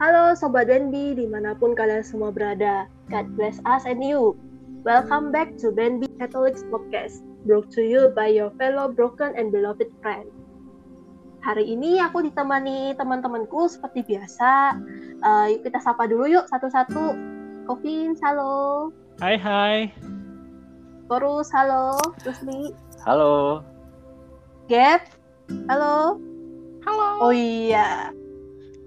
Halo Sobat Benbi di mana pun kalian semua berada. God bless us and you. Welcome back to Benbi Catholics Podcast, brought to you by your fellow broken and beloved friend. Hari ini aku ditemani teman-temanku seperti biasa. Uh, yuk kita sapa dulu yuk satu-satu. Kovin, halo. Hai hai. Korus, halo. Rusli. Halo. Gap, halo. Halo. Oh iya.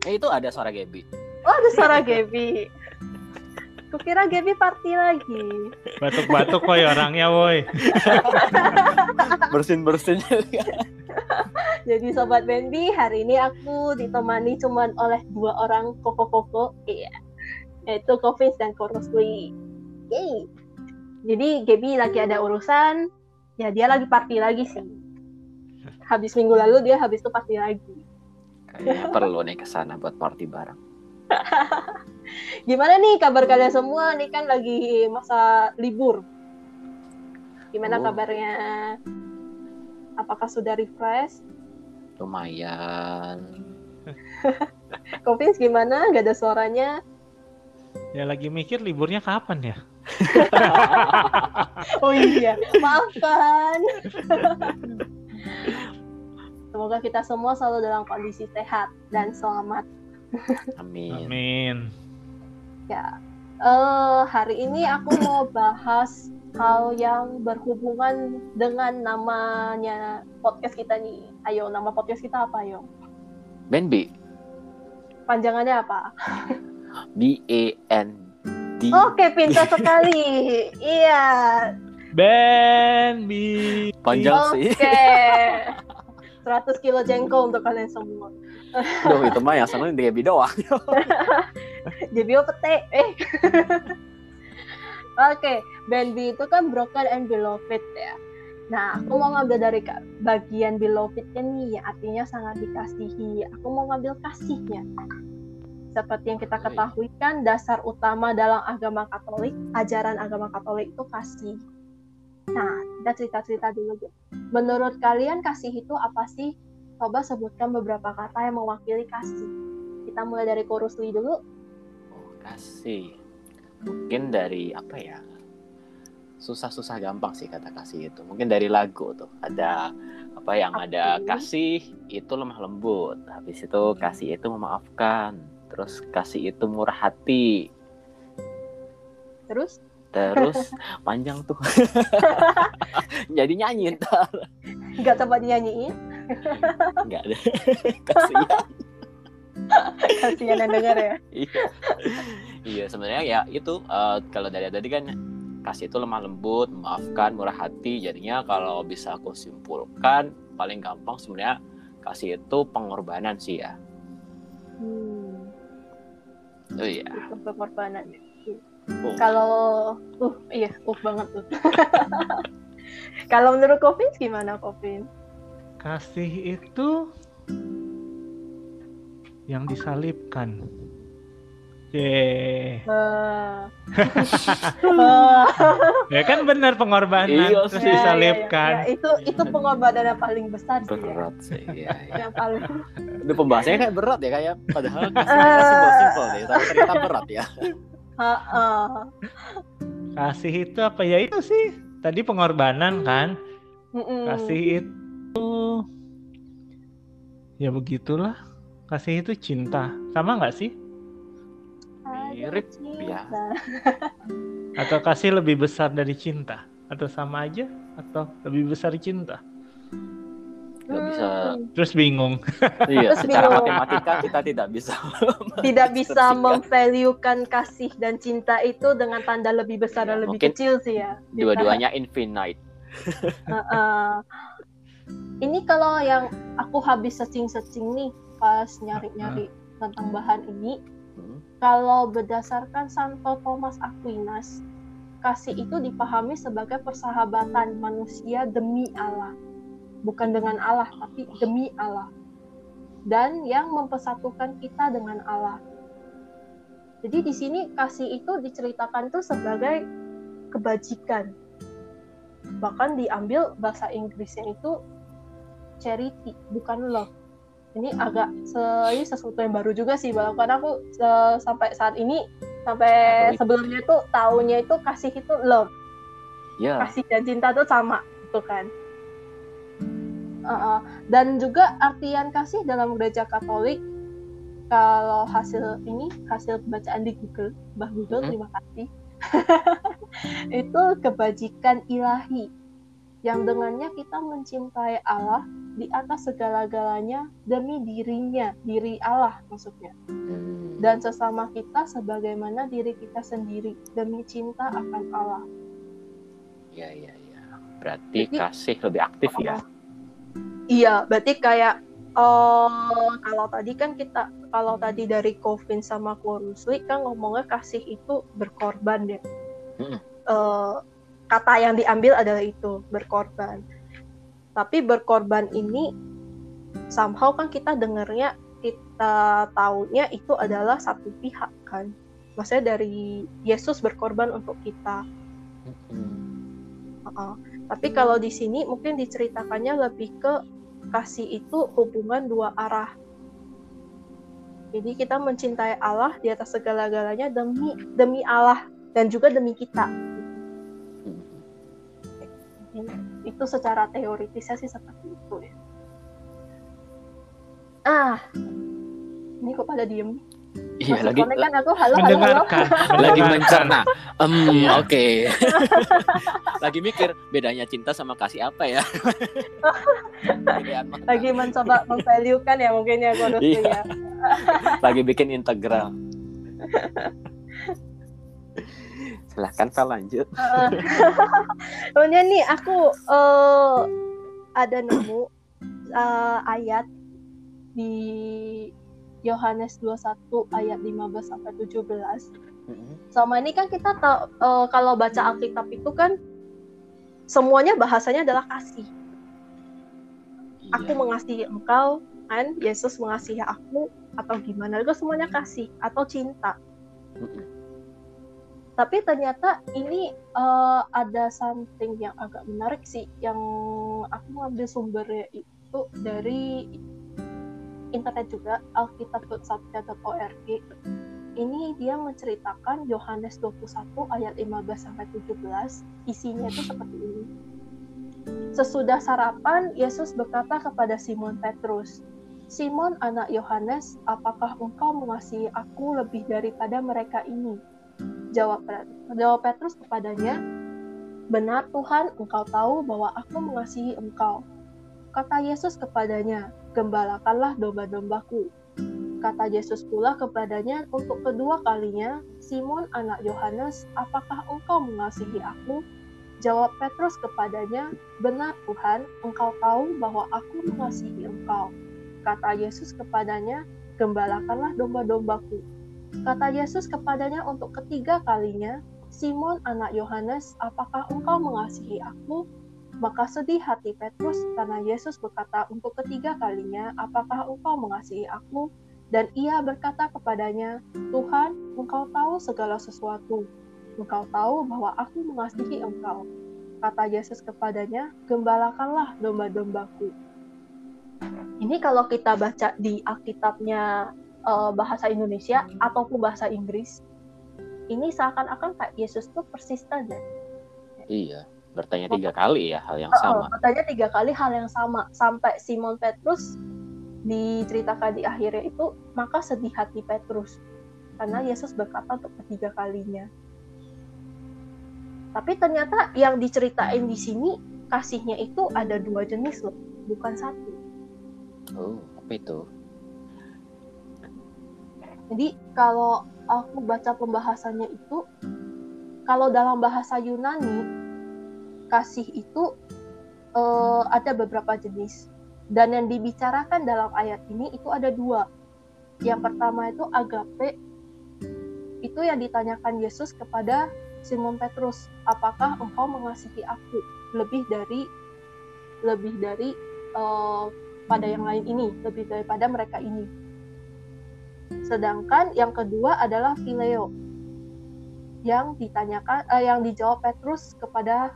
Eh, itu ada suara Gaby. Oh ada suara Gaby. Kukira Gaby party lagi. Batuk-batuk koi orangnya woi. Bersin-bersin. Jadi Sobat Benbi, hari ini aku ditemani cuman oleh dua orang koko-koko. Iya. Yaitu Kovins dan Korosli. Yeay. Jadi Gaby lagi ada urusan. Ya dia lagi party lagi sih. Habis minggu lalu dia habis itu party lagi. Kayaknya perlu nih ke sana buat party bareng. Gimana nih kabar kalian semua? Nih kan lagi masa libur. Gimana Oh. kabarnya? Apakah sudah refresh? Lumayan. Kovins gimana? Gak ada suaranya? Ya lagi mikir liburnya kapan ya? Oh iya, maafkan. Semoga kita semua selalu dalam kondisi sehat dan selamat. Amin. Amin. Ya, eh hari ini aku mau bahas hal yang berhubungan dengan namanya podcast kita nih. Ayo, nama podcast kita apa, ayo? Ben B. Panjangannya apa? B A N D. Oke, pintar sekali. iya. Ben B. Panjang Oke. sih. 100 kilo jengkol untuk kalian semua. Duh, itu mah yang seneng di Gaby doang. Jadi pete. Eh. Oke, band B itu kan broken and beloved ya. Nah, aku mau ngambil dari bagian belovednya nih, artinya sangat dikasihi. Aku mau ngambil kasihnya. Seperti yang kita ketahui kan, dasar utama dalam agama Katolik, ajaran agama Katolik itu kasih. Nah, kita cerita-cerita dulu. Menurut kalian kasih itu apa sih? Coba sebutkan beberapa kata yang mewakili kasih. Kita mulai dari Korusli dulu. Oh, kasih. Mungkin dari apa ya? Susah-susah gampang sih kata kasih itu. Mungkin dari lagu tuh. Ada apa yang ada kasih itu lemah lembut. Habis itu kasih itu memaafkan. Terus kasih itu murah hati. Terus Terus panjang tuh. Jadi nyanyi ntar. nggak coba dinyanyiin Enggak ada. Kasihan. kasihan yang denger ya Iya. Iya, sebenarnya ya itu eh, kalau dari tadi kan kasih itu lemah lembut, memaafkan, murah hati. Jadinya kalau bisa aku simpulkan paling gampang sebenarnya kasih itu pengorbanan sih ya. hmm, Oh iya. itu pengorbanan Oh. kalau uh iya uh banget tuh kalau menurut Kovin gimana Kovin Kasih itu yang disalibkan. Yeay. Eh, Ya kan benar pengorbanan Iya terus sih. ya, disalibkan. ya, ya, itu itu pengorbanan yang paling besar sih ya Berat sih. Iya, iya. yang paling Ini pembahasannya kayak berat ya kayak padahal kasih simpel-simpel deh, tapi ternyata berat ya. Kasih itu apa ya itu sih? Tadi pengorbanan kan? Mm-mm. Kasih itu ya begitulah. Kasih itu cinta. Sama nggak sih? Mirip, ya. Atau kasih lebih besar dari cinta? Atau sama aja? Atau lebih besar cinta? Gak bisa. Hmm, Terus bingung. Iya, Terus secara bingung. matematika kita tidak bisa. tidak bisa memvaluekan kasih dan cinta itu dengan tanda lebih besar dan Ya, lebih mungkin kecil sih ya Dua-duanya infinite. Heeh. ini kalau yang aku habis searching-searching nih pas nyari-nyari tentang bahan ini, Hmm. kalau berdasarkan Santo Thomas Aquinas, kasih itu dipahami sebagai persahabatan manusia demi Allah, bukan dengan Allah tapi demi Allah, dan yang mempersatukan kita dengan Allah. Jadi di sini kasih itu diceritakan tuh sebagai kebajikan. Bahkan diambil bahasa Inggrisnya itu charity, bukan love. ini agak se- ini sesuatu yang baru juga sih karena aku se- sampai saat ini sampai sebelumnya itu tahunya itu kasih itu love Ya. kasih dan cinta itu sama gitu kan Uh, uh. dan juga artian kasih dalam gereja Katolik kalau hasil ini hasil bacaan di Google Mbah Google Mhm. terima kasih itu kebajikan ilahi yang dengannya kita mencintai Allah di atas segala-galanya demi dirinya diri Allah maksudnya Hmm. dan sesama kita sebagaimana diri kita sendiri demi cinta akan Allah Iya, iya, iya. Berarti Jadi- kasih lebih aktif ya. Iya, berarti kayak eh kalau tadi kan kita kalau tadi dari Calvin sama Quarusli kan ngomongnya kasih itu berkorban ya. Mm-mm. Eh, kata yang diambil adalah itu berkorban. Tapi berkorban ini somehow kan kita dengarnya kita taunya itu adalah satu pihak kan. Maksudnya dari Yesus berkorban untuk kita. Hmm. Heeh. Tapi kalau di sini mungkin diceritakannya lebih ke kasih itu hubungan dua arah. Jadi kita mencintai Allah di atas segala-galanya demi demi Allah dan juga demi kita. Itu secara teoritisnya sih seperti itu ya. Ah, ini kok pada diem? Iya, lagi kan aku halo halo halo. mendengarkan lagi mencerna. Em, Iya. oke. lagi mikir bedanya cinta sama kasih apa ya? Lagi mencoba memvaluekan ya mungkin ya Kodus Iya. ya. lagi bikin integral. Silahkan Vel lanjut. Kemudian nih aku eh, ada nemu eh, ayat di Yohanes 21 ayat 15 sampai 17. Mm-mm. Selama ini kan kita tahu eh, kalau baca Alkitab itu kan semuanya bahasanya adalah kasih. Aku Iya. mengasihi engkau, kan? Yesus mengasihi aku atau gimana? Itu semuanya kasih atau cinta. Mm-mm. tapi ternyata ini eh, ada something yang agak menarik sih yang aku ngambil sumbernya itu dari internet juga alkitab.sabda.org ini dia menceritakan Yohanes 21 ayat 15 sampai 17 isinya itu seperti ini. Sesudah sarapan Yesus berkata kepada Simon Petrus Simon anak Yohanes apakah engkau mengasihi aku lebih daripada mereka ini? Jawab, jawab Petrus kepadanya, Benar Tuhan, engkau tahu bahwa aku mengasihi engkau. Kata Yesus kepadanya, Gembalakanlah domba-dombaku. Kata Yesus pula kepadanya untuk kedua kalinya, Simon anak Yohanes, apakah engkau mengasihi aku? Jawab Petrus kepadanya, Benar Tuhan, engkau tahu bahwa aku mengasihi engkau. Kata Yesus kepadanya, Gembalakanlah domba-dombaku. Kata Yesus kepadanya untuk ketiga kalinya, Simon anak Yohanes, apakah engkau mengasihi aku? Maka sedih hati Petrus karena Yesus berkata untuk ketiga kalinya, apakah engkau mengasihi aku? Dan ia berkata kepadanya, Tuhan, engkau tahu segala sesuatu. Engkau tahu bahwa aku mengasihi engkau. Kata Yesus kepadanya, gembalakanlah domba-dombaku. Ini kalau kita baca di Alkitabnya eh, bahasa Indonesia ataupun bahasa Inggris, ini seakan-akan Kak Yesus tuh persisten ya. Iya, bertanya tiga kali ya hal yang sama. katanya tiga kali hal yang sama sampai Simon Petrus diceritakan di akhirnya itu maka sedih hati Petrus karena Yesus berkata untuk ketiga kalinya. Tapi ternyata yang diceritain di sini kasihnya itu ada dua jenis loh, bukan satu. Oh, apa itu? Jadi kalau aku baca pembahasannya itu, kalau dalam bahasa Yunani kasih itu eh, ada beberapa jenis dan yang dibicarakan dalam ayat ini itu ada dua. Yang pertama itu agape, itu yang ditanyakan Yesus kepada Simon Petrus, apakah engkau mengasihi aku lebih dari lebih dari eh, pada yang lain ini, lebih daripada mereka ini. Sedangkan yang kedua adalah phileo. Yang ditanyakan eh, yang dijawab Petrus kepada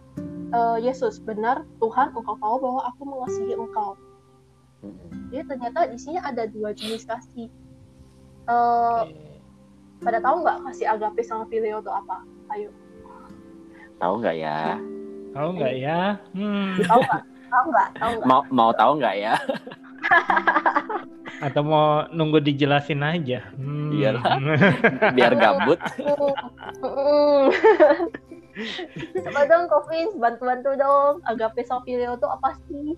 eh, Yesus, benar Tuhan engkau tahu bahwa aku mengasihi engkau. Jadi ternyata di sini ada dua jenis kasih. Eh, pada tahu nggak kasih agape sama phileo itu apa? Ayo, Tahu nggak ya? Tahu nggak ya? Hmm. tahu nggak? Tahu nggak? Tahu nggak? Mau mau tahu nggak ya? Atau mau nunggu dijelasin aja? Hmm. Iyalah. Biar gabut. Mm. Coba dong, Kofins, bantu-bantu dong. Agape phileo itu apa sih?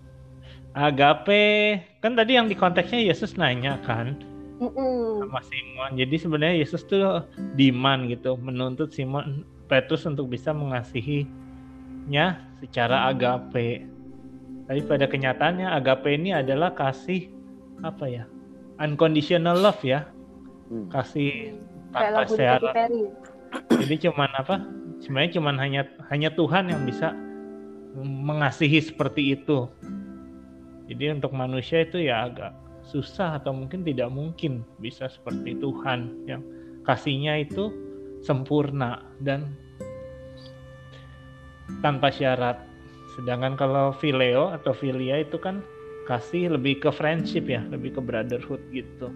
Agape, kan tadi yang di konteksnya Yesus nanya kan Mm-mm. sama Simon. Jadi sebenarnya Yesus tuh demand gitu, menuntut Simon Petrus untuk bisa mengasihinya secara agape. Tapi pada kenyataannya agape ini adalah kasih apa ya? Unconditional love ya, Hmm. Kasih tanpa syarat. Jadi cuman apa? Sebenarnya cuman hanya hanya Tuhan yang bisa mengasihi seperti itu. Jadi untuk manusia itu ya agak susah atau mungkin tidak mungkin bisa seperti Tuhan yang kasihnya itu sempurna dan tanpa syarat. Sedangkan kalau phileo atau philia itu kan kasih lebih ke friendship ya, lebih ke brotherhood gitu.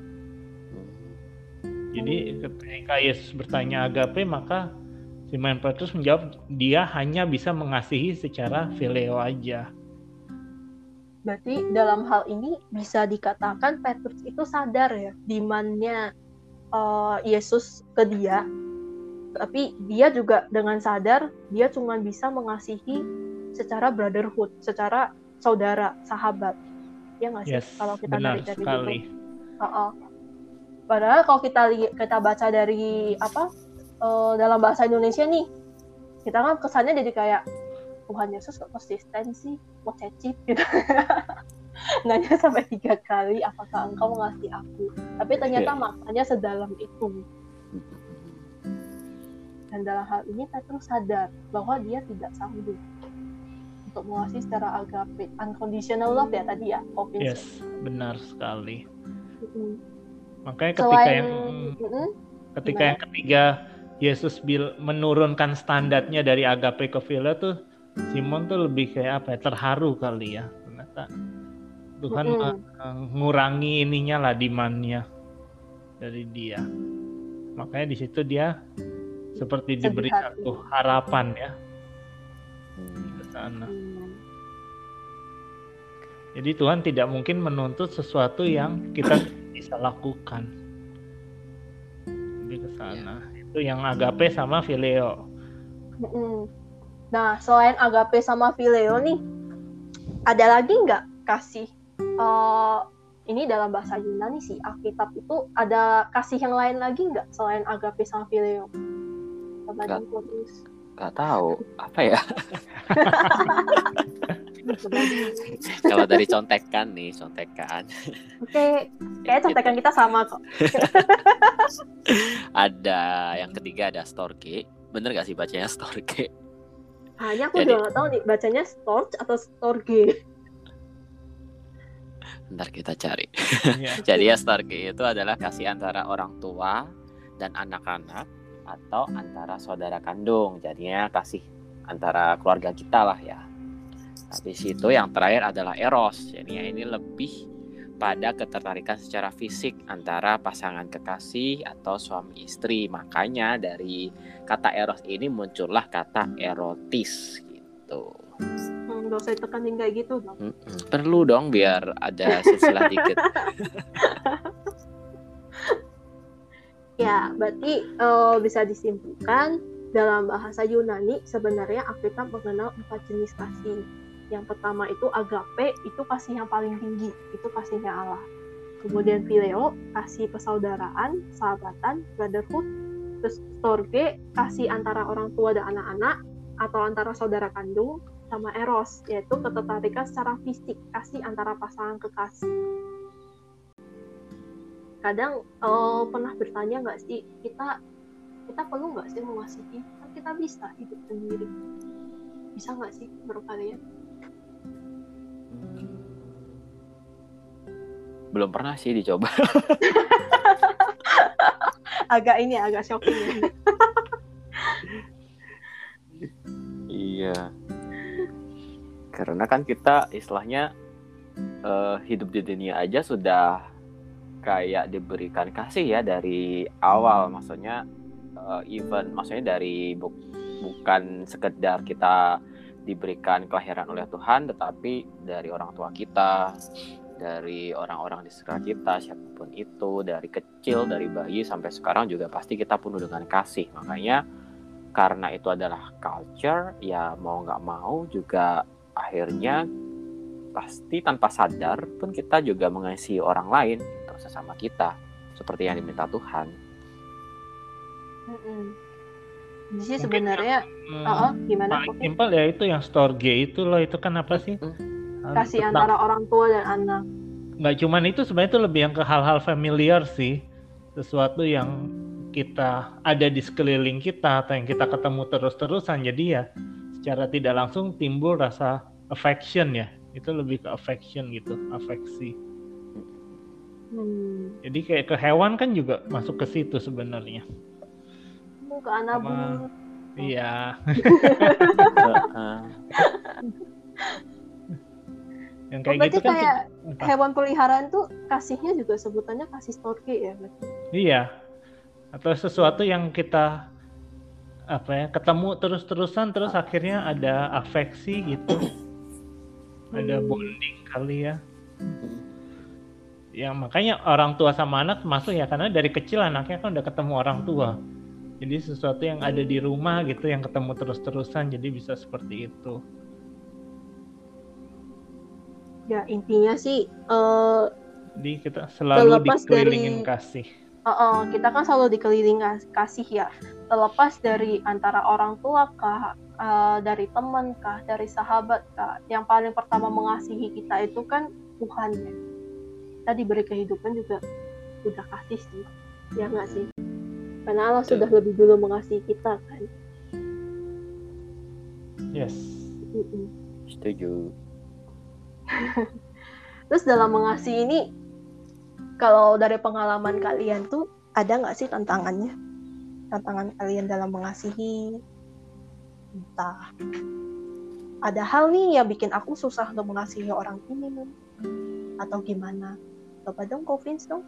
Jadi ketika Yesus bertanya agape maka Simon Petrus menjawab dia hanya bisa mengasihi secara phileo aja. Berarti dalam hal ini bisa dikatakan Petrus itu sadar ya di mana eh, Yesus ke dia. Tapi dia juga dengan sadar dia cuma bisa mengasihi secara brotherhood, secara saudara, sahabat. Ya nggak sih? Yes, Kalau kita benar dari sekali. gitu. Heeh. Padahal kalau kita kita baca dari apa eh, dalam bahasa Indonesia nih, kita kan kesannya jadi kayak Tuhan Yesus kok konsisten sih, gitu. Nanya sampai tiga kali, apakah engkau mengasihi aku? Tapi ternyata Oke. maknanya sedalam itu. Dan dalam hal ini Petrus sadar bahwa dia tidak sanggup untuk mengasihi secara agape, unconditional love ya tadi ya, Calvin. Yes, benar sekali. Mm-mm. Makanya ketika Selain, yang Mm-mm. ketika gimana? yang ketiga Yesus bil menurunkan standarnya dari agape ke phileo tuh Simon tuh lebih kayak apa ya, terharu kali ya ternyata Tuhan Mm-mm. mengurangi ininya lah demandnya dari dia makanya di situ dia seperti diberi satu harapan ya sana jadi Tuhan tidak mungkin menuntut sesuatu yang kita bisa lakukan. Lebih ke sana itu yang agape sama phileo Mm-mm. Nah, selain agape sama phileo nih, ada lagi nggak kasih? eh, ini dalam bahasa Yunani sih, Alkitab itu ada kasih yang lain lagi nggak selain agape sama Nggak. Gak tahu apa ya. Kalau dari contekan nih, contekan Oke, kayak contekan kita sama kok. ada yang ketiga ada storge. Bener gak sih bacanya storge? Hanya aku Jadi- juga nggak tahu nih bacanya storge atau storge. Ntar kita cari. Ya. Jadi ya storge itu adalah kasih antara orang tua dan anak-anak atau antara saudara kandung. Jadinya kasih antara keluarga kita lah ya. Habis itu yang terakhir adalah eros. Jadinya ini lebih pada ketertarikan secara fisik antara pasangan kekasih atau suami istri. Makanya dari kata eros ini muncullah kata erotis gitu. Hmm, gak usah ditekanin kayak gitu dong. Perlu dong biar ada silsilah dikit. Ya, berarti eh, bisa disimpulkan dalam bahasa Yunani sebenarnya Alkitab mengenal empat jenis kasih. Yang pertama itu agape, itu kasih yang paling tinggi, itu kasihnya Allah. Kemudian phileo, kasih persaudaraan, sahabatan, brotherhood. Terus storge, kasih antara orang tua dan anak-anak atau antara saudara kandung, sama eros, yaitu ketertarikan secara fisik, kasih antara pasangan kekasih kadang eh, pernah bertanya nggak sih kita kita perlu nggak sih mengasihi kan kita bisa hidup sendiri bisa nggak sih menurut kalian Belum pernah sih dicoba. agak ini agak shocking ya. Iya. Karena kan kita istilahnya eh, hidup di dunia aja sudah kayak diberikan kasih ya dari awal. Maksudnya eh, even maksudnya dari bu- bukan sekedar kita diberikan kelahiran oleh Tuhan tetapi dari orang tua kita dari orang-orang di sekitar kita siapa pun itu dari kecil dari bayi sampai sekarang juga pasti kita penuh dengan kasih. Makanya karena itu adalah culture ya mau nggak mau juga akhirnya pasti tanpa sadar pun kita juga mengasihi orang lain sesama kita seperti yang diminta Tuhan Mm-mm. Jadi sih sebenarnya, Hmm, oh, oh, gimana? paling simpel ya itu yang storge itu loh itu kan apa sih? Mm-mm. Kasih Tentang- antara orang tua dan anak. nggak cuman itu sebenarnya itu lebih yang ke hal-hal familiar sih sesuatu yang kita ada di sekeliling kita atau yang kita ketemu terus-terusan jadi ya secara tidak langsung timbul rasa affection ya itu lebih ke affection gitu afeksi Hmm. jadi kayak ke hewan kan juga masuk ke situ sebenarnya ke anak iya yang Oh, kayak berarti gitu kan kayak hewan peliharaan tuh kasihnya juga sebutannya kasih storge ya berarti. Iya. Atau sesuatu yang kita apa ya ketemu terus-terusan terus akhirnya ada afeksi gitu. Ada Hmm. bonding kali ya. Ya makanya orang tua sama anak masuk ya karena dari kecil anaknya kan udah ketemu orang tua. Jadi sesuatu yang ada di rumah gitu yang ketemu terus-terusan jadi bisa seperti itu. Ya intinya sih eh Jadi kita selalu dikelilingin dari- kasih. eh, eh, kita kan selalu dikelilingi kas- kasih ya. Terlepas dari antara orang tua kah, eh, dari teman kah, dari sahabat kah, yang paling pertama mengasihi kita itu kan Tuhan ya. Kita diberi kehidupan juga udah kasih sih, ya nggak sih? Karena Allah sudah lebih dulu mengasihi kita kan. Yes. Setuju Terus dalam mengasihi ini, kalau dari pengalaman kalian tuh ada nggak sih tantangannya? Tantangan kalian dalam mengasihi, entah ada hal nih yang bikin aku susah untuk mengasihi orang ini, atau gimana? Coba dong, Vince dong.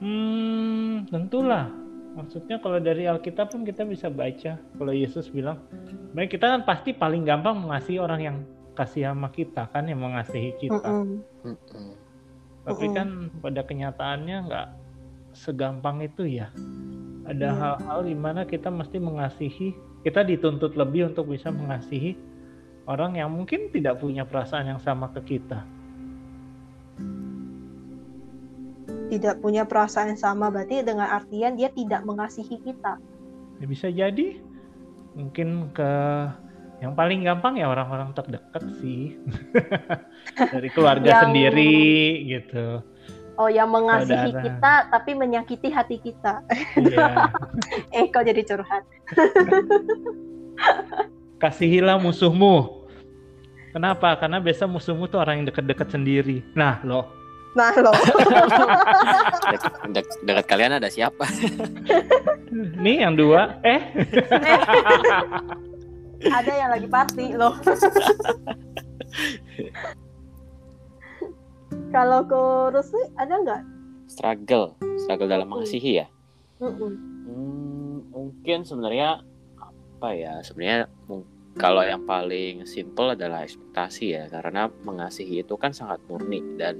Hmm, tentulah. Maksudnya kalau dari Alkitab pun kita bisa baca kalau Yesus bilang, baik kita kan pasti paling gampang mengasihi orang yang kasih sama kita kan yang mengasihi kita. Mm-mm. Mm-mm. Tapi kan pada kenyataannya nggak segampang itu ya. Ada Iya. hal-hal di mana kita mesti mengasihi, kita dituntut lebih untuk bisa mengasihi orang yang mungkin tidak punya perasaan yang sama ke kita. Tidak punya perasaan yang sama, berarti dengan artian dia tidak mengasihi kita. Ya bisa jadi mungkin ke yang paling gampang ya orang-orang terdekat sih dari keluarga Yang- sendiri gitu. Oh, yang mengasihi Saudara. kita tapi menyakiti hati kita. Iya. Eh, kok jadi curhat? Kasihilah musuhmu. Kenapa? Karena biasa musuhmu tuh orang yang deket-deket sendiri. Nah, loh. Nah, loh. Dek- dek- dekat kalian ada siapa Nih yang dua. Eh, ada yang lagi party loh. Kalau ke Rusli ada nggak? struggle struggle dalam mengasihi ya Mm-mm. Hmm, mungkin sebenarnya apa ya sebenarnya kalau yang paling simple adalah ekspektasi ya karena mengasihi itu kan sangat murni dan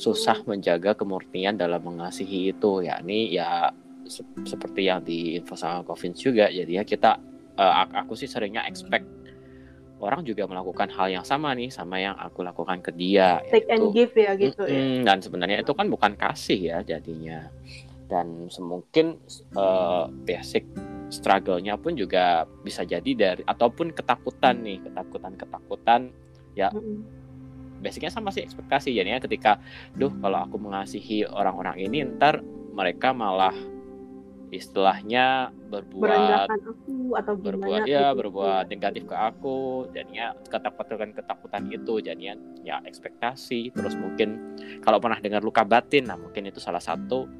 susah menjaga kemurnian dalam mengasihi itu yakni ya se- seperti yang di info sama Covins juga jadinya kita eh, ak- aku sih seringnya expect orang juga melakukan hal yang sama nih sama yang aku lakukan ke dia Take and yaitu- give ya gitu ya. Mm-mm, dan sebenarnya itu kan bukan kasih ya jadinya dan semungkin eh, basic struggle-nya pun juga bisa jadi dari ataupun ketakutan nih ketakutan ketakutan Mm-mm. Basicnya sama sih ekspektasi jadinya ketika duh kalau aku mengasihi orang-orang ini ntar mereka malah istilahnya berbuat aku atau gimana? berbuat ya gitu. berbuat negatif ke aku jadinya ketakutan ketakutan itu jadinya ya ekspektasi terus mungkin kalau pernah dengar luka batin nah mungkin itu salah satu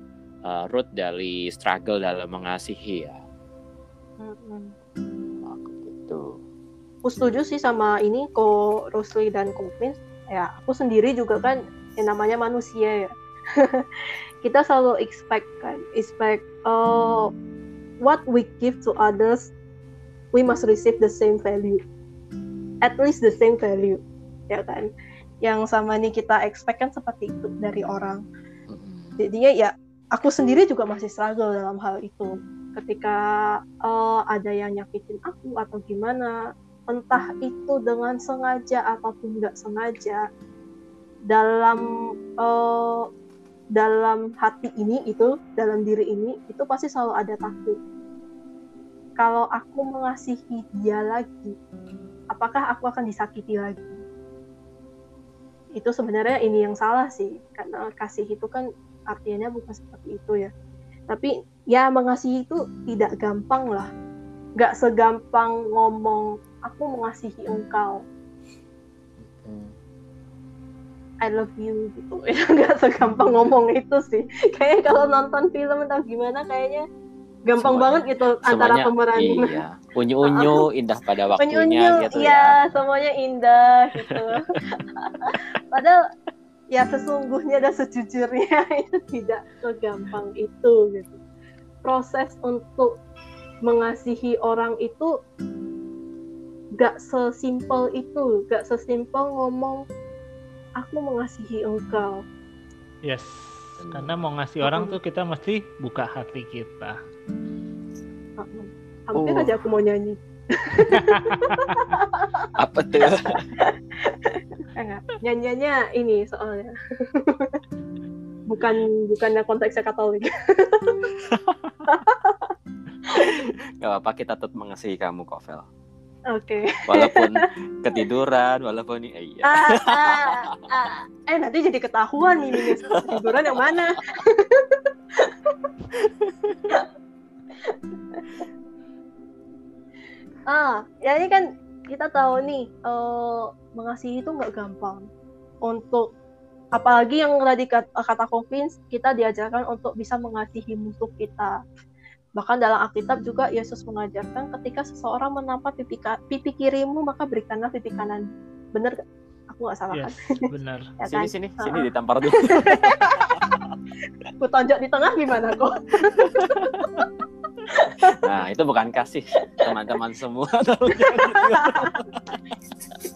uh, root dari struggle dalam mengasihi ya aku gitu Aku setuju sih sama ini ko Rusli dan Vince. Ya aku sendiri juga kan yang namanya manusia ya. Kita selalu expect kan expect uh, what we give to others we must receive the same value. At least the same value ya kan? Yang sama ini kita expect kan seperti itu dari orang. Jadinya ya aku sendiri juga masih struggle dalam hal itu. Ketika uh, ada yang nyakitin aku atau gimana entah itu dengan sengaja ataupun nggak sengaja dalam uh, dalam hati ini itu dalam diri ini itu pasti selalu ada takut kalau aku mengasihi dia lagi apakah aku akan disakiti lagi? Itu sebenarnya ini yang salah sih karena kasih itu kan artinya bukan seperti itu ya. Tapi ya mengasihi itu tidak gampang lah. Nggak segampang ngomong aku mengasihi engkau. I love you gitu. Itu nggak segampang ngomong itu sih. Kayaknya kalau nonton film atau gimana kayaknya gampang Semuanya- banget gitu antara pemeran iya unyu unyu indah pada waktunya Unyu-unyu, gitu iya, ya semuanya indah gitu. Padahal ya sesungguhnya dan sejujurnya itu tidak segampang itu gitu. Proses untuk mengasihi orang itu gak sesimpel itu, gak sesimpel ngomong aku mengasihi engkau. Yes. Karena mau ngasih orang tuh kita mesti buka hati kita. Hampir Oh. aja aku mau nyanyi. apa tuh Enggak, nyanyiannya ini soalnya. bukan bukannya konteksnya Katolik. Gak apa-apa kita tetap mengasihi kamu kok Vel Oke. walaupun ketiduran walaupun eh, iya Ah, ah, ah. Eh nanti jadi ketahuan nih ini tiduran yang mana? ah, ya ini kan kita tahu nih eh, mengasihi itu nggak gampang. Untuk apalagi yang tadi kat- kata Kovins, kita diajarkan untuk bisa mengasihi musuh kita. Bahkan dalam Alkitab juga Yesus mengajarkan ketika seseorang menampak pipi, pipi kirimu maka berikanlah pipi kanan. Bener gak? Aku nggak salah kan? Yes, benar. Ya sini kan? sini Ah, sini ditampar dulu Aku tonjok di tengah gimana kok? nah itu bukan kasih teman-teman semua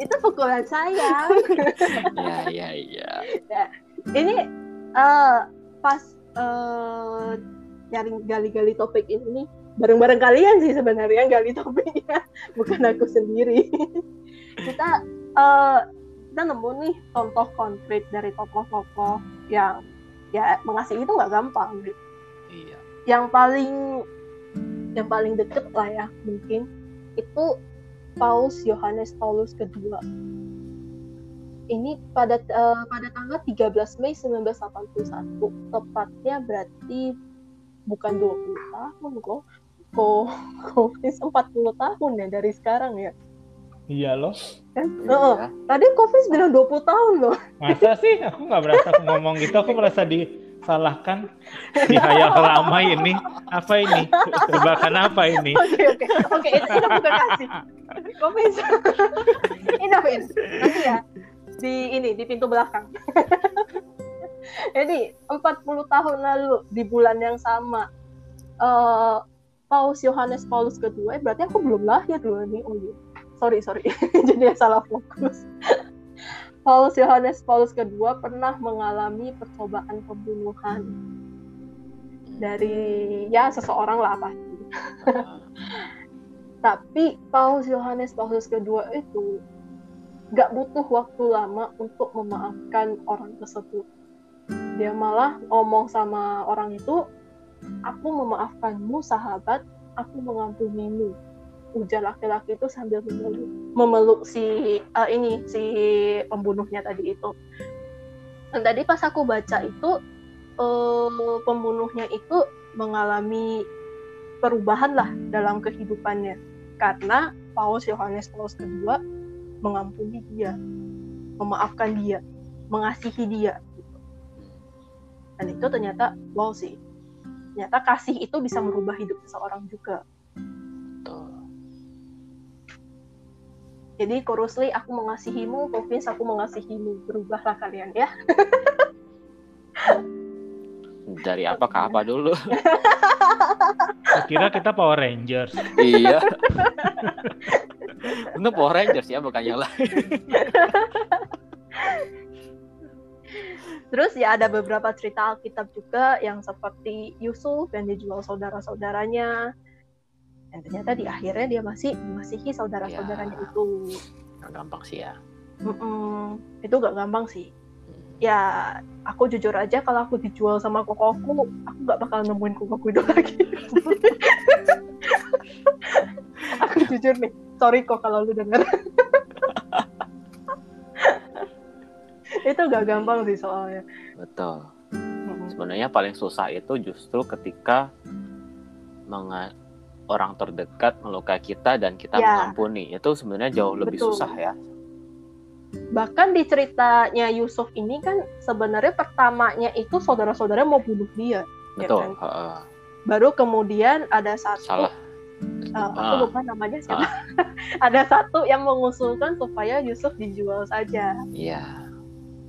Itu pukulan saya. ya ya ya Ini eh, pas eh, nyari gali-gali topik ini bareng-bareng kalian sih sebenarnya gali topiknya, bukan aku sendiri. kita eh, kita nemu nih contoh konkret dari tokoh-tokoh yang ya mengasihi itu nggak gampang gitu. iya yang paling yang paling deket lah ya mungkin itu Paus Yohanes Paulus kedua. Ini pada eh, pada tanggal 13 Mei 1981, tepatnya berarti bukan 20 tahun kok. Kok kok 40 tahun ya dari sekarang ya. Iya loh. Kan? Iya. Heeh. Tadi Covid bilang 20 tahun loh. Masa sih aku nggak berasa aku ngomong gitu, aku merasa disalahkan di hayal ramai ini. Apa ini? Jebakan apa ini? Oke oke oke itu, itu bukan kasih. Covid. ini. Nanti ya di ini di pintu belakang. Jadi 40 tahun lalu di bulan yang sama eh Paus Yohanes Paulus kedua, eh, berarti aku belum lahir dulu nih. Oh iya. Sorry sorry, jadi salah fokus. Paus Yohanes Paulus kedua pernah mengalami percobaan pembunuhan dari ya seseorang lah pasti. Tapi Paus Yohanes Paulus kedua itu gak butuh waktu lama untuk memaafkan orang tersebut. Dia malah ngomong sama orang itu, aku memaafkanmu sahabat, aku mengampunimu. Ujar laki-laki itu sambil memeluk, memeluk si eh, ini si pembunuhnya tadi itu. Dan tadi pas aku baca itu eh, pembunuhnya itu mengalami perubahan lah dalam kehidupannya karena Paus Yohanes Paulus kedua mengampuni dia, memaafkan dia, mengasihi dia. Dan itu ternyata wow sih. Ternyata kasih itu bisa merubah hidup seseorang juga. Betul. Jadi Korusli aku mengasihimu, Vince aku mengasihimu. Berubahlah kalian ya. Dari apa ke apa dulu? Kira kita Power Rangers. iya. Itu Power Rangers ya bukan yang lain. Terus ya ada beberapa cerita Alkitab juga yang seperti Yusuf yang dijual saudara-saudaranya. Dan ternyata di akhirnya dia masih mengasihi saudara-saudaranya Ya. itu. Nggak gampang sih ya. Mm-mm. Itu gak gampang sih. Ya aku jujur aja kalau aku dijual sama kokoku, aku gak bakal nemuin kokoku itu lagi. aku jujur nih, sorry kok kalau lu denger. Itu gak gampang sih soalnya. Betul. Sebenarnya paling susah itu justru ketika menga- orang terdekat melukai kita dan kita Ya. mengampuni. Itu sebenarnya jauh lebih Betul. susah ya. Bahkan di ceritanya Yusuf ini kan sebenarnya pertamanya itu saudara-saudara mau bunuh dia. ya Betul. kan? heeh. Baru kemudian ada satu Salah. Uh, aku Ah. lupa namanya siapa. Ada satu yang mengusulkan supaya Yusuf dijual saja. Iya. Dan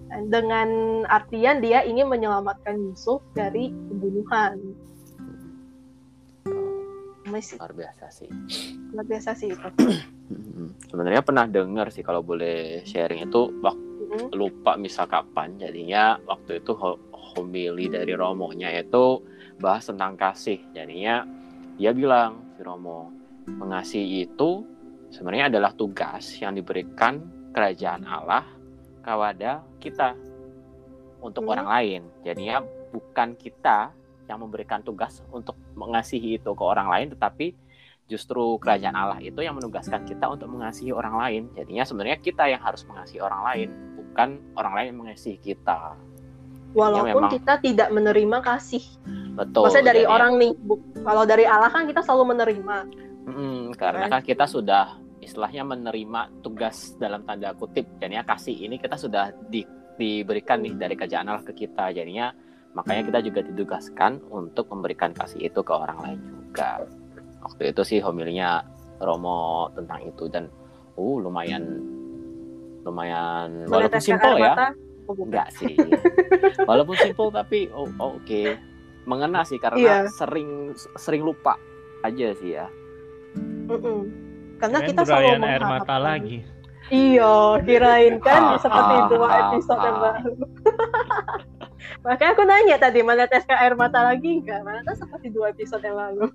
Dengan artian dia ingin menyelamatkan Yusuf dari pembunuhan. Masih Luar biasa sih. luar biasa sih itu. Mm-mm. Sebenarnya pernah dengar sih kalau boleh sharing itu waktu Mm, lupa misal kapan jadinya waktu itu ho- homili dari Romonya itu bahas tentang kasih jadinya dia bilang si Romo mengasihi itu sebenarnya adalah tugas yang diberikan kerajaan Allah kepada kita untuk Hmm. orang lain jadinya bukan kita yang memberikan tugas untuk mengasihi itu ke orang lain tetapi justru kerajaan Allah itu yang menugaskan kita untuk mengasihi orang lain jadinya sebenarnya kita yang harus mengasihi orang lain bukan orang lain yang mengasihi kita Walaupun memang- kita tidak menerima kasih. betul Maksudnya dari Jadi- orang nih. bu- Kalau dari Allah kan kita selalu menerima. Mm, karena kan kita sudah istilahnya menerima tugas dalam tanda kutip. Jadinya kasih ini kita sudah di- diberikan nih dari kerajaan Allah ke kita. Jadinya makanya kita juga ditugaskan untuk memberikan kasih itu ke orang lain juga. Waktu itu sih homilinya Romo tentang itu dan uh lumayan lumayan walaupun simpel ya. oh, enggak sih. Walaupun simpel tapi oh, oh, oke. Mengena sih karena Iya. sering sering lupa aja sih ya. Karena Kirain kita selalu beralian air mata mengharapkan. lagi. Iya, kirain kan Ah, seperti ah, dua ah, episode yang baru. Makanya aku nanya tadi meneteskan air mata lagi enggak? Mana seperti dua episode yang lalu.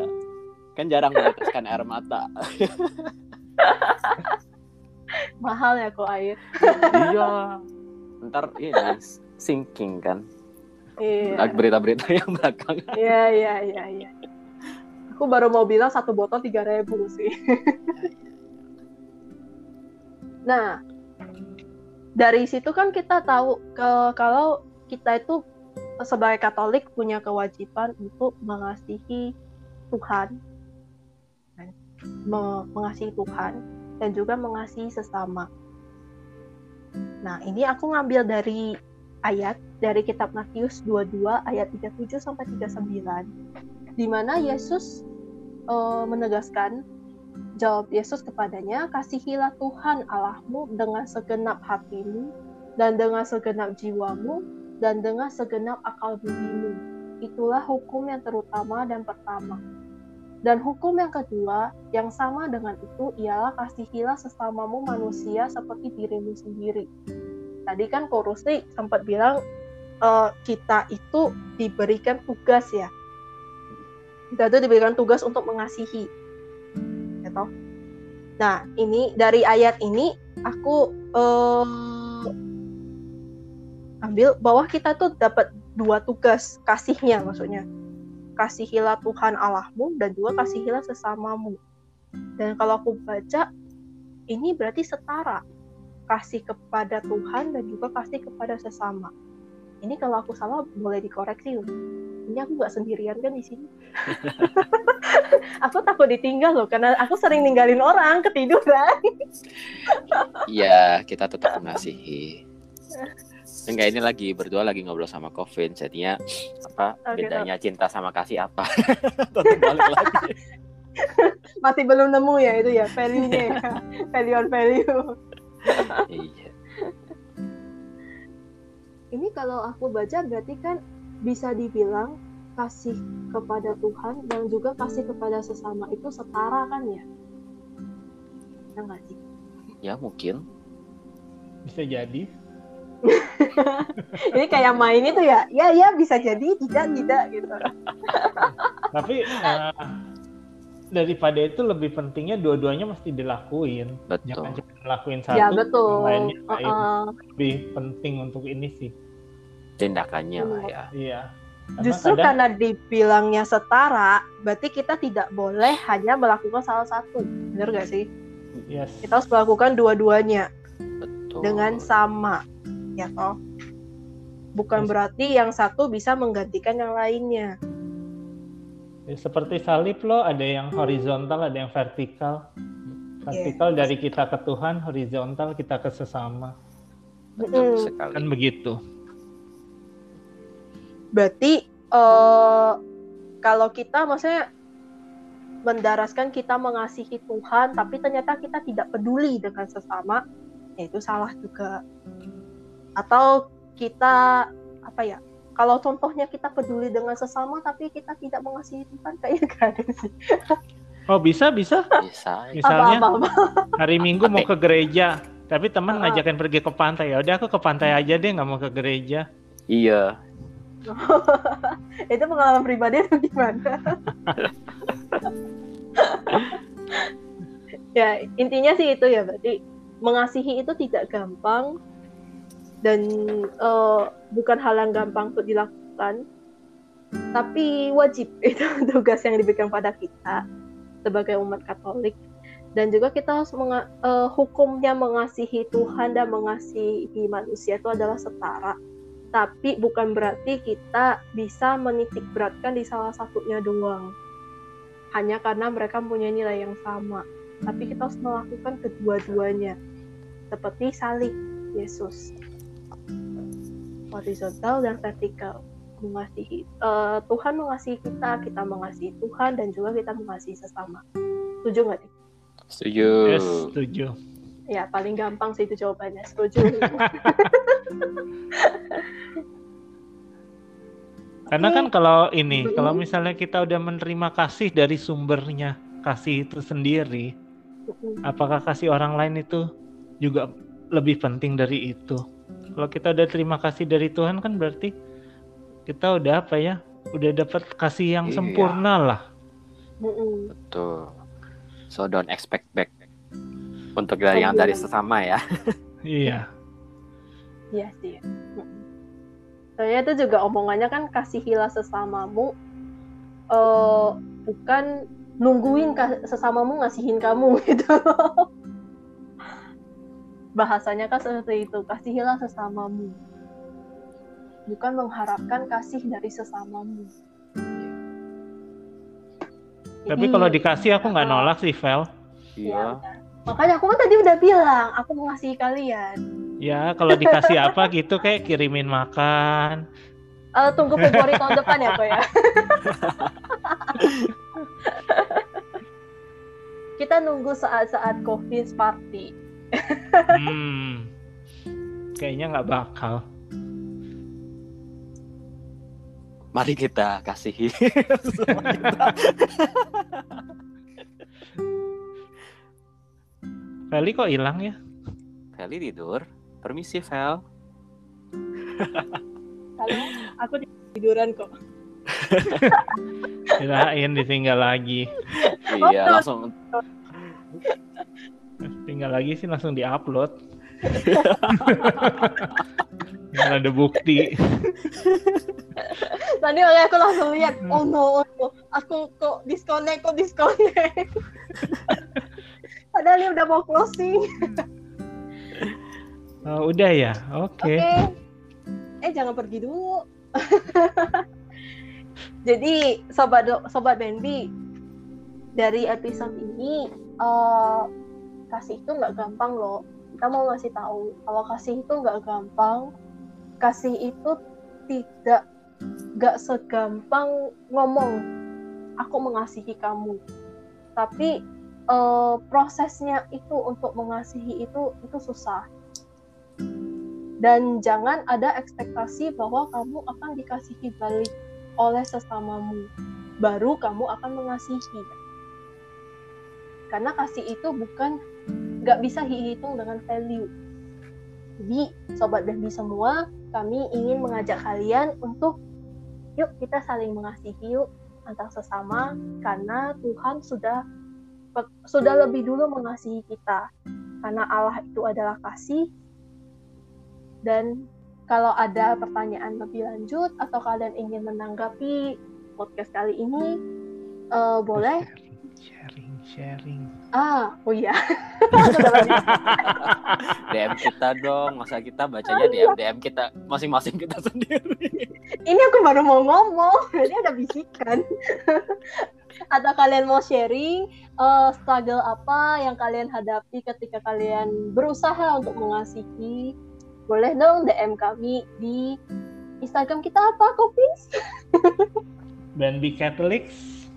Kan jarang meneteskan air mata Mahal ya kok air. iya ntar ini sinking kan Iya. berita-berita yang belakangan Iya, iya, iya, iya. Aku baru mau bilang satu botol tiga ribu sih. nah, dari situ kan kita tahu ke kalau kita itu sebagai Katolik punya kewajiban untuk mengasihi Tuhan, me- mengasihi Tuhan dan juga mengasihi sesama. Nah, ini aku ngambil dari ayat dari kitab Matius 22 ayat 37 sampai 39 di mana Yesus eh, menegaskan jawab Yesus kepadanya kasihilah Tuhan Allahmu dengan segenap hatimu dan dengan segenap jiwamu dan dengan segenap akal budimu itulah hukum yang terutama dan pertama dan hukum yang kedua yang sama dengan itu ialah kasihilah sesamamu manusia seperti dirimu sendiri tadi kan Korusi sempat bilang eh, kita itu diberikan tugas ya. Itu diberikan tugas untuk mengasihi. Gitu. Nah, ini dari ayat ini aku eh, ambil bahwa kita tuh dapat dua tugas kasihnya maksudnya. Kasihilah Tuhan Allahmu dan juga kasihilah sesamamu. Dan kalau aku baca ini berarti setara kasih kepada Tuhan dan juga kasih kepada sesama. Ini kalau aku salah boleh dikoreksi. Ini aku nggak sendirian kan di sini. aku takut ditinggal loh karena aku sering ninggalin orang ketiduran. iya kita tetap mengasihi enggak ini lagi berdua lagi ngobrol sama Kevin jadinya apa Oke, bedanya cinta sama kasih apa tetap balik lagi Masih belum nemu ya itu ya value-nya ya. value on value. iya Ini kalau aku baca berarti kan bisa dibilang kasih kepada Tuhan dan juga kasih kepada sesama itu setara kan ya? Ya nggak sih? ya mungkin Bisa jadi. Ini kayak main itu ya, ya ya bisa jadi tidak tidak gitu. Tapi eh, daripada itu lebih pentingnya dua-duanya mesti dilakuin. betul Jangan cuma ngelakuin satu, ya betul. yang lainnya lain. Uh-uh. Lebih penting untuk ini sih. Tindakannya lah ya Iya. Karena Justru kadang- karena dibilangnya setara, berarti kita tidak boleh hanya melakukan salah satu, bener gak sih? yes. Kita harus melakukan dua-duanya betul dengan sama, ya toh. Bukan Yes. berarti yang satu bisa menggantikan yang lainnya. Ya, seperti salib loh, ada yang horizontal, ada yang vertikal. Vertikal dari kita ke Tuhan, horizontal kita ke sesama. betul sekali Kan begitu. Berarti eh kalau kita maksudnya mendaraskan kita mengasihi Tuhan, tapi ternyata kita tidak peduli dengan sesama, ya itu salah juga. Atau kita apa ya? Kalau contohnya kita peduli dengan sesama, tapi kita tidak mengasihi Tuhan, kayaknya gak ada sih. Oh bisa bisa. bisa Misalnya Apa-apa. hari Minggu mau ke gereja, tapi teman ngajakin pergi ke pantai. Ya udah aku ke pantai aja deh, nggak mau ke gereja. iya itu pengalaman pribadi atau gimana? ya intinya sih itu ya berarti mengasihi itu tidak gampang dan eh, bukan hal yang gampang untuk dilakukan tapi wajib. Itu tugas yang diberikan pada kita sebagai umat Katolik. Dan juga kita harus menga- eh, hukumnya mengasihi Tuhan dan mengasihi manusia itu adalah setara tapi bukan berarti kita bisa menitik beratkan di salah satunya doang. Hanya karena mereka punya nilai yang sama. Tapi kita harus melakukan kedua-duanya. Seperti salib Yesus. Horizontal dan vertikal. Mengasihi eh, Tuhan mengasihi kita kita mengasihi Tuhan dan juga kita mengasihi sesama. Setuju nggak nih setuju. Yes, setuju. ya paling gampang sih itu jawabannya. Setuju Karena kan kalau ini, kalau misalnya kita udah menerima kasih dari sumbernya, kasih itu sendiri, apakah kasih orang lain itu juga lebih penting dari itu? Kalau kita udah terima kasih dari Tuhan kan berarti kita udah apa ya? Udah dapat kasih yang Iya. sempurna lah. Betul so don't expect back untuk dari yang dari sesama ya Iya. Iya sih. Soalnya itu juga omongannya kan kasihilah sesamamu, eh bukan nungguin sesamamu ngasihin kamu gitu. Bahasanya kan seperti itu, kasihilah sesamamu. Bukan mengharapkan kasih dari sesamamu. Tapi Jadi, kalau dikasih aku nggak nolak sih, Vel. iya Ya, udah. Makanya aku kan tadi udah bilang, aku mengasihi kalian. Ya, kalau dikasih apa gitu kayak kirimin makan. Eh, tunggu Februari tahun depan ya, Ko ya. Kita nunggu saat-saat COVID party. Hmm. Kayaknya nggak bakal. mari kita kasihi Feli kok hilang ya? Feli tidur permisi Vel aku tiduran kok. Kirain ditinggal lagi. iya langsung Tinggal lagi sih langsung diupload. Nggak ada bukti. Tadi oleh aku langsung lihat, oh no, oh no, aku kok disconnect, kok disconnect. Padahal ini udah mau closing. Oh, udah ya, oke. Oke. Eh jangan pergi dulu. Jadi sobat sobat Benbi dari episode ini eh, kasih itu nggak gampang loh. Kita mau ngasih tahu kalau kasih itu nggak gampang. Kasih itu tidak nggak segampang ngomong aku mengasihi kamu. tapi uh, prosesnya itu untuk mengasihi itu itu susah dan jangan ada ekspektasi bahwa kamu akan dikasihi balik oleh sesamamu. Baru kamu akan mengasihi. Karena kasih itu bukan nggak bisa dihitung dengan value. Jadi sobat Devi semua kami ingin mengajak kalian untuk yuk kita saling mengasihi yuk antar sesama karena Tuhan sudah sudah lebih dulu mengasihi kita. Karena Allah itu adalah kasih dan kalau ada pertanyaan lebih lanjut atau kalian ingin menanggapi podcast kali ini uh, boleh. Sharing sharing ah oh iya. DM kita dong masa kita bacanya DM DM kita masing-masing kita sendiri. Ini aku baru mau ngomong ini ada bisikan. Atau kalian mau sharing uh, struggle apa yang kalian hadapi ketika kalian berusaha untuk mengasihi boleh dong DM kami di Instagram kita apa Kopis? Benby Catholics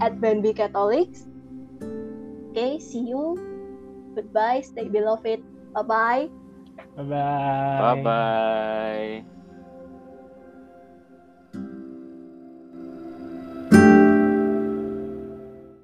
at Benby Catholics Oke, okay, see you. Goodbye, stay beloved. Bye-bye. Bye-bye. Bye-bye.